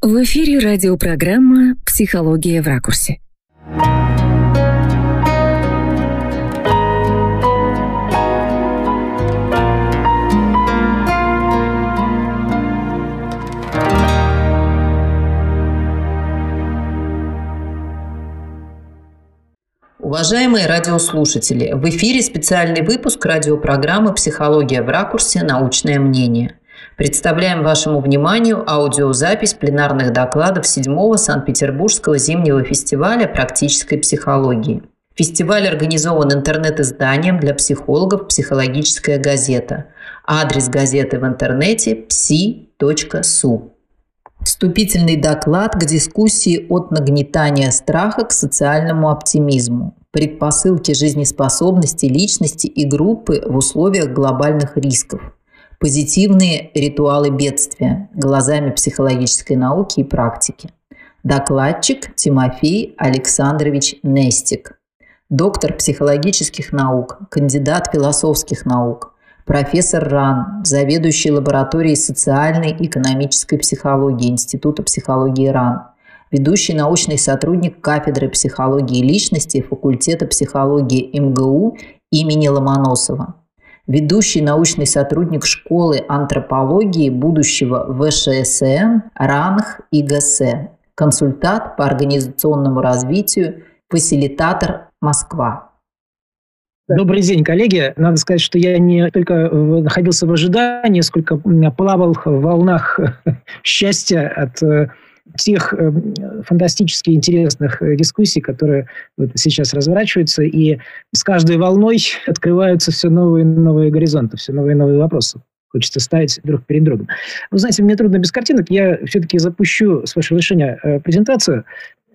В эфире радиопрограмма «Психология в ракурсе». Уважаемые радиослушатели, в эфире специальный выпуск радиопрограммы «Психология в ракурсе. Научное мнение». Представляем вашему вниманию аудиозапись пленарных докладов 7-го Санкт-Петербургского зимнего фестиваля практической психологии. Фестиваль организован интернет-изданием для психологов «Психологическая газета». Адрес газеты в интернете psi.su. Вступительный доклад к дискуссии от нагнетания страха к социальному оптимизму. Предпосылки жизнеспособности личности и группы в условиях глобальных рисков – Позитивные ритуалы бедствия глазами психологической науки и практики. Докладчик Тимофей Александрович Нестик. Доктор психологических наук, кандидат философских наук, профессор РАН, заведующий лабораторией социальной и экономической психологии Института психологии РАН, ведущий научный сотрудник кафедры психологии личности факультета психологии МГУ имени Ломоносова ведущий научный сотрудник школы антропологии будущего ВШСН РАНХ ИГС, консультант по организационному развитию, фасилитатор Москва. Добрый день, коллеги. Надо сказать, что я не только находился в ожидании, сколько плавал в волнах счастья от э, тех э, фантастически интересных э, дискуссий, которые вот сейчас разворачиваются, и с каждой волной открываются все новые и новые горизонты, все новые и новые вопросы. Хочется ставить друг перед другом. Вы знаете, мне трудно без картинок. Я все-таки запущу, с вашего разрешения, э, презентацию.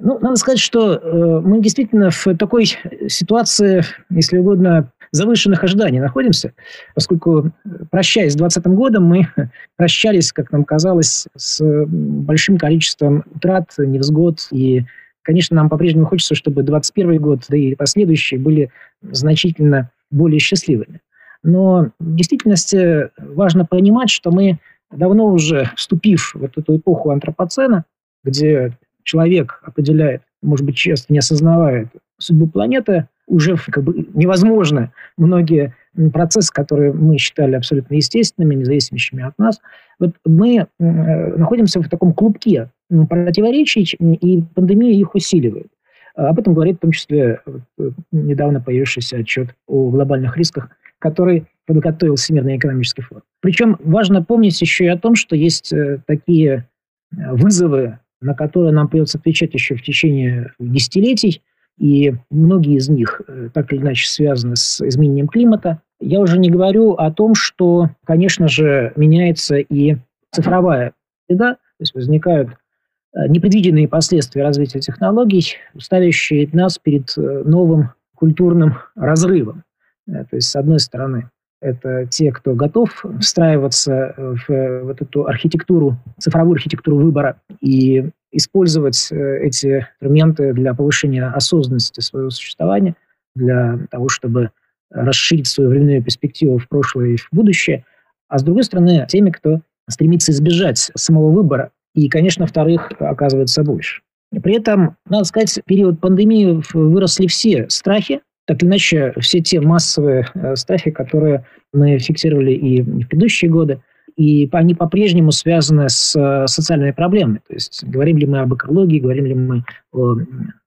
Ну, надо сказать, что э, мы действительно в такой ситуации, если угодно, завышенных ожиданий находимся, поскольку, прощаясь с 2020 годом, мы прощались, как нам казалось, с большим количеством утрат, невзгод и Конечно, нам по-прежнему хочется, чтобы 2021 год, да и последующие были значительно более счастливыми. Но в действительности важно понимать, что мы давно уже, вступив в эту эпоху антропоцена, где человек определяет, может быть, часто не осознавая судьбу планеты, уже как бы невозможно многие процессы, которые мы считали абсолютно естественными, независимыми от нас. Вот мы э, находимся в таком клубке противоречий, и пандемия их усиливает. Об этом говорит в том числе э, недавно появившийся отчет о глобальных рисках, который подготовил Всемирный экономический форум. Причем важно помнить еще и о том, что есть э, такие вызовы, на которые нам придется отвечать еще в течение десятилетий – и многие из них э, так или иначе связаны с изменением климата. Я уже не говорю о том, что, конечно же, меняется и цифровая среда, то есть возникают э, непредвиденные последствия развития технологий, ставящие нас перед э, новым культурным разрывом. То есть, с одной стороны, это те, кто готов встраиваться в вот эту архитектуру, цифровую архитектуру выбора и использовать э, эти инструменты для повышения осознанности своего существования, для того, чтобы расширить свою временную перспективу в прошлое и в будущее. А с другой стороны, теми, кто стремится избежать самого выбора. И, конечно, вторых оказывается больше. При этом, надо сказать, в период пандемии выросли все страхи, так или иначе, все те массовые э, страхи, которые мы фиксировали и в предыдущие годы, и они по-прежнему связаны с э, социальными проблемами. То есть говорим ли мы об экологии, говорим ли мы о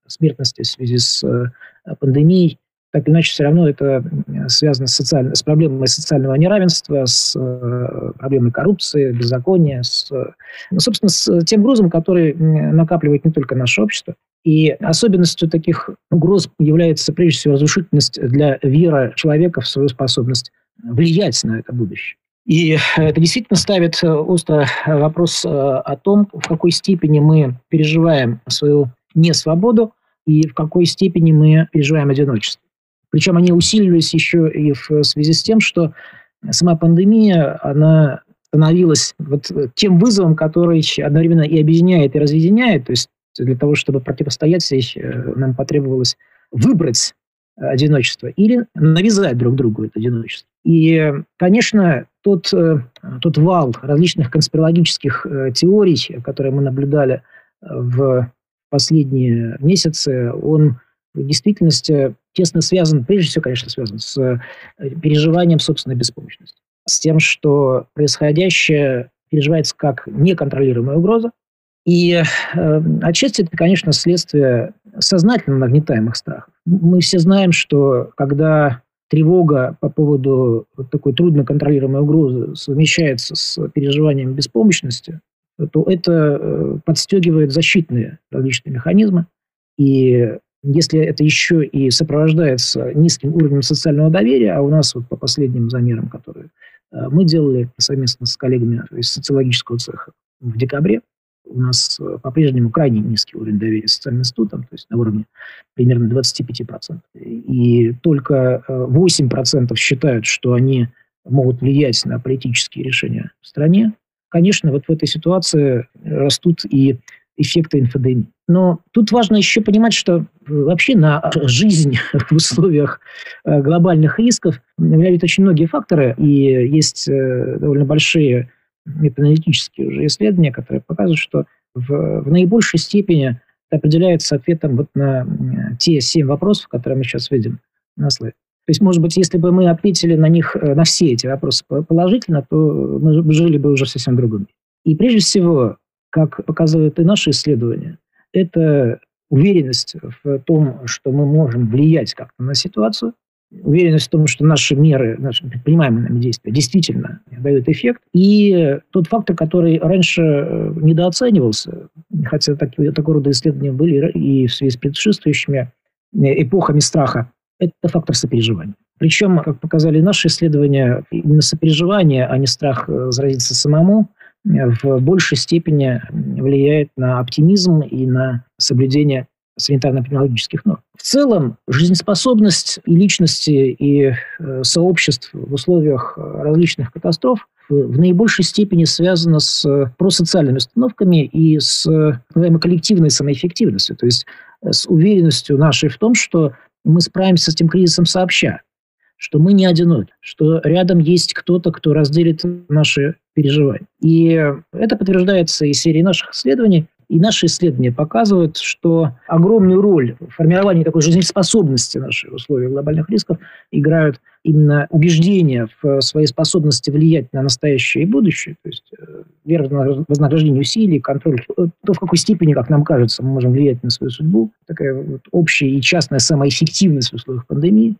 смертности в связи с э, пандемией, так или иначе, все равно это связано с, социаль... с проблемой социального неравенства, с э, проблемой коррупции, беззакония, с, ну, собственно, с тем грузом, который накапливает не только наше общество. И особенностью таких угроз является, прежде всего, разрушительность для веры человека в свою способность влиять на это будущее. И это действительно ставит э, остро вопрос э, о том, в какой степени мы переживаем свою несвободу и в какой степени мы переживаем одиночество. Причем они усиливались еще и в связи с тем, что сама пандемия, она становилась вот тем вызовом, который одновременно и объединяет, и разъединяет. То есть для того, чтобы противостоять ей, э, нам потребовалось выбрать одиночество или навязать друг другу это одиночество. И, конечно, тот, тот вал различных конспирологических теорий, которые мы наблюдали в последние месяцы, он в действительности тесно связан, прежде всего, конечно, связан с переживанием собственной беспомощности. С тем, что происходящее переживается как неконтролируемая угроза, и э, отчасти это, конечно, следствие сознательно нагнетаемых страхов. Мы все знаем, что когда тревога по поводу вот такой трудно контролируемой угрозы совмещается с переживанием беспомощности, то это э, подстегивает защитные различные механизмы. И если это еще и сопровождается низким уровнем социального доверия, а у нас вот по последним замерам, которые э, мы делали совместно с коллегами из социологического цеха в декабре, у нас э, по-прежнему крайне низкий уровень доверия социальным институтам, то есть на уровне примерно 25%. И только 8% э, считают, что они могут влиять на политические решения в стране. Конечно, вот в этой ситуации растут и эффекты инфодемии. Но тут важно еще понимать, что вообще на жизнь в условиях э, глобальных рисков влияют очень многие факторы, и есть довольно большие метааналитические уже исследования, которые показывают, что в, в наибольшей степени определяется ответом вот на те семь вопросов, которые мы сейчас видим на слайде. То есть, может быть, если бы мы ответили на них, э, на все эти вопросы положительно, то мы жили бы уже совсем другом И прежде всего, как показывают и наши исследования, это уверенность в том, что мы можем влиять как-то на ситуацию, уверенность в том, что наши меры, наши предпринимаемые нами действия действительно дают эффект. И тот фактор, который раньше э, недооценивался, хотя такие, такого рода исследования были и в связи с предшествующими э, эпохами страха, это фактор сопереживания. Причем, как показали наши исследования, именно сопереживание, а не страх э, заразиться самому, в большей степени влияет на оптимизм и на соблюдение санитарно-эпидемиологических норм. В целом, жизнеспособность и личности, и э, сообществ в условиях э, различных катастроф в наибольшей степени связана с э, просоциальными установками и с называемой коллективной самоэффективностью, то есть с уверенностью нашей в том, что мы справимся с этим кризисом сообща, что мы не одиноки, что рядом есть кто-то, кто разделит наши переживания. И это подтверждается из серии наших исследований, и наши исследования показывают, что огромную роль в формировании такой жизнеспособности нашей условий глобальных рисков играют именно убеждения в своей способности влиять на настоящее и будущее, то есть э, вера в вознаграждение усилий, контроль, то, в какой степени, как нам кажется, мы можем влиять на свою судьбу, такая вот общая и частная самоэффективность в условиях пандемии,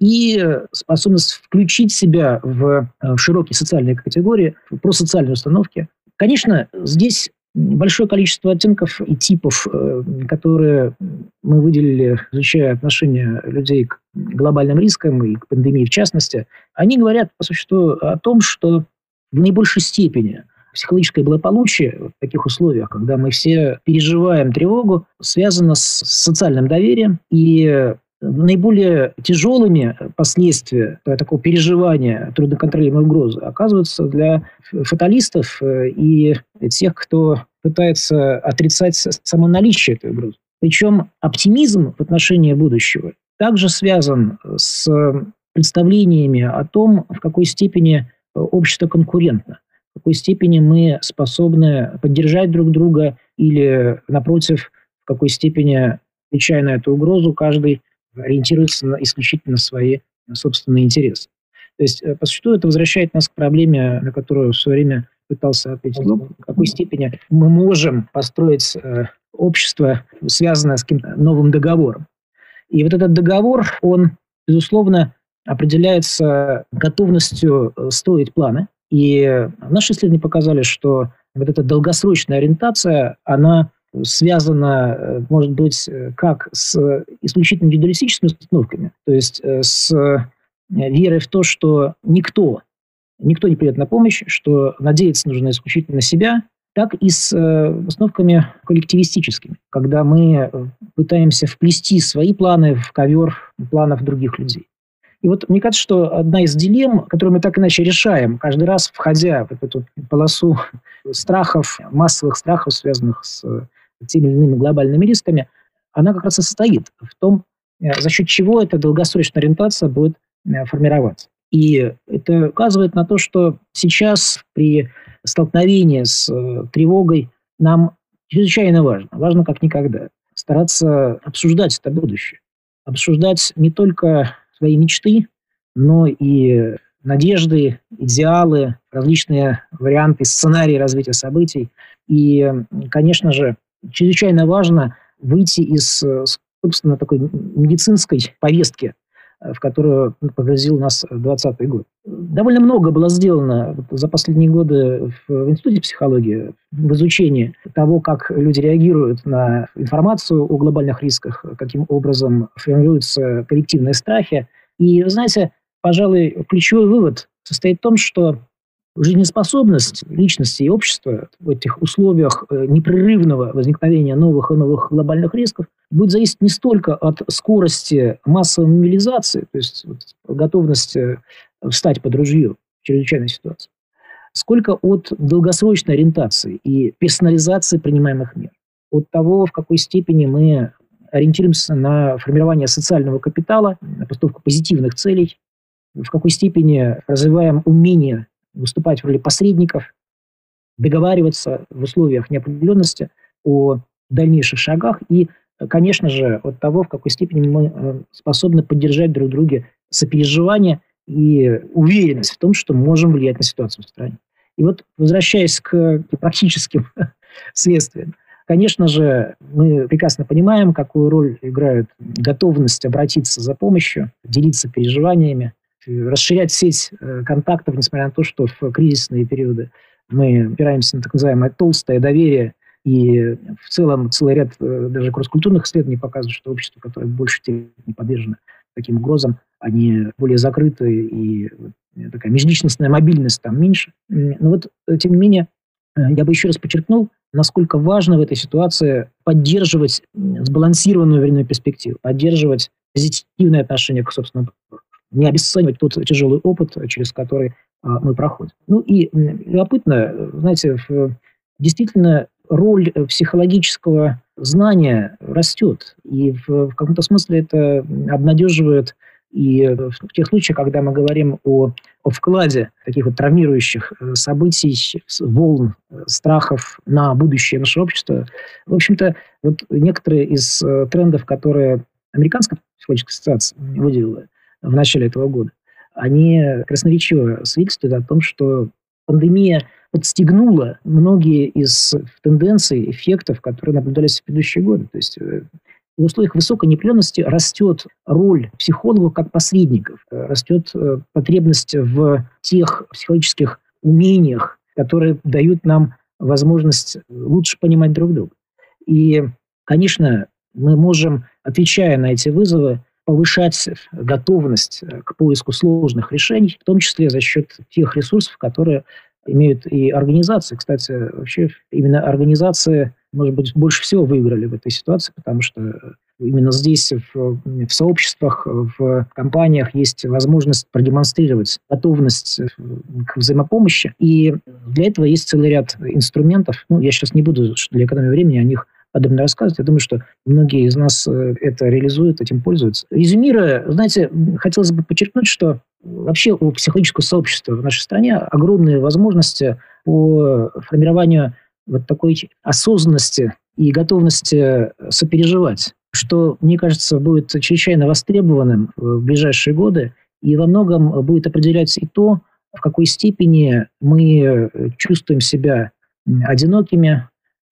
и способность включить себя в, в широкие социальные категории, про социальные установки. Конечно, здесь большое количество оттенков и типов, э, которые мы выделили, изучая отношение людей к глобальным рискам и к пандемии в частности, они говорят по существу о том, что в наибольшей степени психологическое благополучие в таких условиях, когда мы все переживаем тревогу, связано с социальным доверием и наиболее тяжелыми последствия такого переживания трудноконтролируемой угрозы оказываются для фаталистов э, и тех, кто пытается отрицать само наличие этой угрозы. Причем оптимизм в отношении будущего также связан с представлениями о том, в какой степени общество конкурентно, в какой степени мы способны поддержать друг друга или, напротив, в какой степени, отвечая на эту угрозу, каждый ориентируется на, исключительно на свои собственные интересы. То есть, э, по существу, это возвращает нас к проблеме, на которую в свое время пытался ответить Лоб, в какой степени мы можем построить э, общество, связанное с каким-то новым договором. И вот этот договор, он, безусловно, определяется готовностью э, строить планы. И наши исследования показали, что вот эта долгосрочная ориентация, она связано, э, может быть, э, как с исключительно индивидуалистическими установками, то есть э, с верой в то, что никто, никто не придет на помощь, что надеяться нужно исключительно на себя, так и с установками коллективистическими, когда мы пытаемся вплести свои планы в ковер планов других людей. И вот мне кажется, что одна из дилемм, которую мы так иначе решаем, каждый раз входя в эту полосу страхов, массовых страхов, связанных с теми или иными глобальными рисками, она как раз и состоит в том, э, за счет чего эта долгосрочная ориентация будет э, формироваться. И это указывает на то, что сейчас при столкновении с э, тревогой нам чрезвычайно важно, важно как никогда, стараться обсуждать это будущее. Обсуждать не только свои мечты, но и надежды, идеалы, различные варианты, сценарии развития событий. И, конечно же, чрезвычайно важно выйти из, э, собственно, такой медицинской повестки, э, в которую погрузил нас 2020 год. Довольно много было сделано за последние годы в Институте психологии в изучении того, как люди реагируют на информацию о глобальных рисках, каким образом формируются коллективные страхи. И, знаете, пожалуй, ключевой вывод состоит в том, что жизнеспособность личности и общества в этих условиях э, непрерывного возникновения новых и новых глобальных рисков будет зависеть не столько от скорости массовой мобилизации, то есть готовности встать под ружье в чрезвычайной ситуации, сколько от долгосрочной ориентации и персонализации принимаемых мер, от того, в какой степени мы ориентируемся на формирование социального капитала, на поставку позитивных целей, в какой степени развиваем умение выступать в роли посредников, договариваться в условиях неопределенности о дальнейших шагах и, конечно же, от того, в какой степени мы э, способны поддержать друг друга сопереживание и уверенность в том, что можем влиять на ситуацию в стране. И вот, возвращаясь к практическим следствиям, конечно же, мы прекрасно понимаем, какую роль играет готовность обратиться за помощью, делиться переживаниями, расширять сеть э, контактов, несмотря на то, что в кризисные периоды мы опираемся на так называемое толстое доверие, и в целом целый ряд э, даже кросс-культурных исследований показывает, что общество, которое больше не подвержено таким угрозам, они более закрыты, и э, такая межличностная мобильность там меньше. Но вот, тем не менее, я бы еще раз подчеркнул, насколько важно в этой ситуации поддерживать сбалансированную временную перспективу, поддерживать позитивное отношение к собственному не обесценивать тот тяжелый опыт, через который а, мы проходим. Ну и любопытно, знаете, действительно роль психологического знания растет. И в, в каком-то смысле это обнадеживает и в тех случаях, когда мы говорим о, о вкладе таких вот травмирующих э, событий, волн, э, страхов на будущее нашего общества, в общем-то, вот некоторые из э, трендов, которые Американская психологическая ассоциация выделила, в начале этого года, они красноречиво свидетельствуют о том, что пандемия подстегнула многие из тенденций, эффектов, которые наблюдались в предыдущие годы. То есть э, в условиях высокой неопределенности растет роль психологов как посредников, растет э, потребность в тех психологических умениях, которые дают нам возможность лучше понимать друг друга. И, конечно, мы можем, отвечая на эти вызовы, повышать готовность э, к поиску сложных решений, в том числе за счет тех ресурсов, которые имеют и организации. Кстати, вообще именно организации, может быть, больше всего выиграли в этой ситуации, потому что именно здесь, в, в сообществах, в компаниях есть возможность продемонстрировать готовность к взаимопомощи. И для этого есть целый ряд инструментов. Ну, я сейчас не буду для экономии времени о них подобно рассказывать. Я думаю, что многие из нас э, это реализуют, этим пользуются. Резюмируя, знаете, хотелось бы подчеркнуть, что вообще у психологического сообщества в нашей стране огромные возможности по формированию вот такой осознанности и готовности сопереживать, что, мне кажется, будет чрезвычайно востребованным в ближайшие годы и во многом будет определять и то, в какой степени мы чувствуем себя одинокими,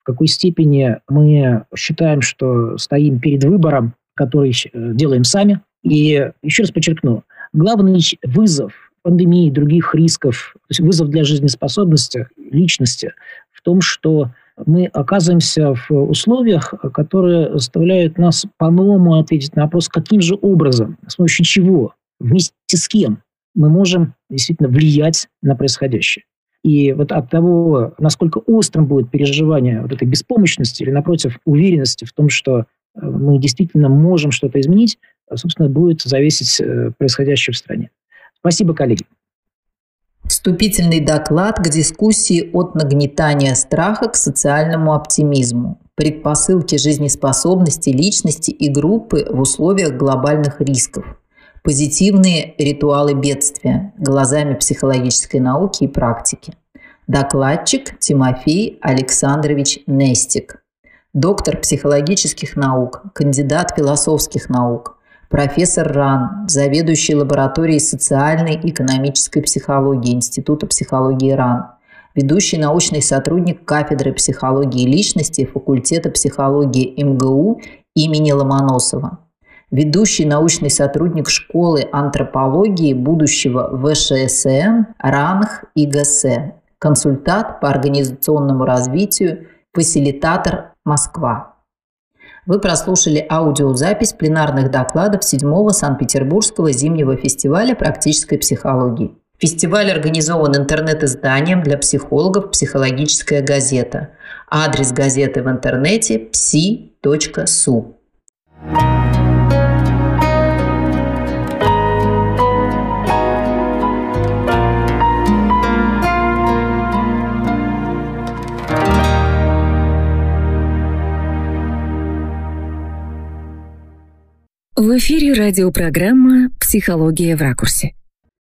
какой степени мы считаем, что стоим перед выбором, который э, делаем сами. И еще раз подчеркну, главный вызов пандемии других рисков, то есть вызов для жизнеспособности личности в том, что мы оказываемся в условиях, которые заставляют нас по-новому ответить на вопрос, каким же образом, с помощью чего, вместе с кем мы можем действительно влиять на происходящее. И вот от того, насколько острым будет переживание вот этой беспомощности или, напротив, уверенности в том, что э, мы действительно можем что-то изменить, собственно, будет зависеть э, происходящее в стране. Спасибо, коллеги. Вступительный доклад к дискуссии от нагнетания страха к социальному оптимизму. Предпосылки жизнеспособности личности и группы в условиях глобальных рисков. Позитивные ритуалы бедствия глазами психологической науки и практики. Докладчик Тимофей Александрович Нестик. Доктор психологических наук, кандидат философских наук, профессор РАН, заведующий лабораторией социальной и экономической психологии Института психологии РАН, ведущий научный сотрудник кафедры психологии личности факультета психологии МГУ имени Ломоносова, ведущий научный сотрудник школы антропологии будущего ВШСМ РАНХ ИГС, консультант по организационному развитию, фасилитатор Москва. Вы прослушали аудиозапись пленарных докладов 7-го Санкт-Петербургского зимнего фестиваля практической психологии. Фестиваль организован интернет-изданием для психологов «Психологическая газета». Адрес газеты в интернете psi.su. В эфире радиопрограмма «Психология в ракурсе».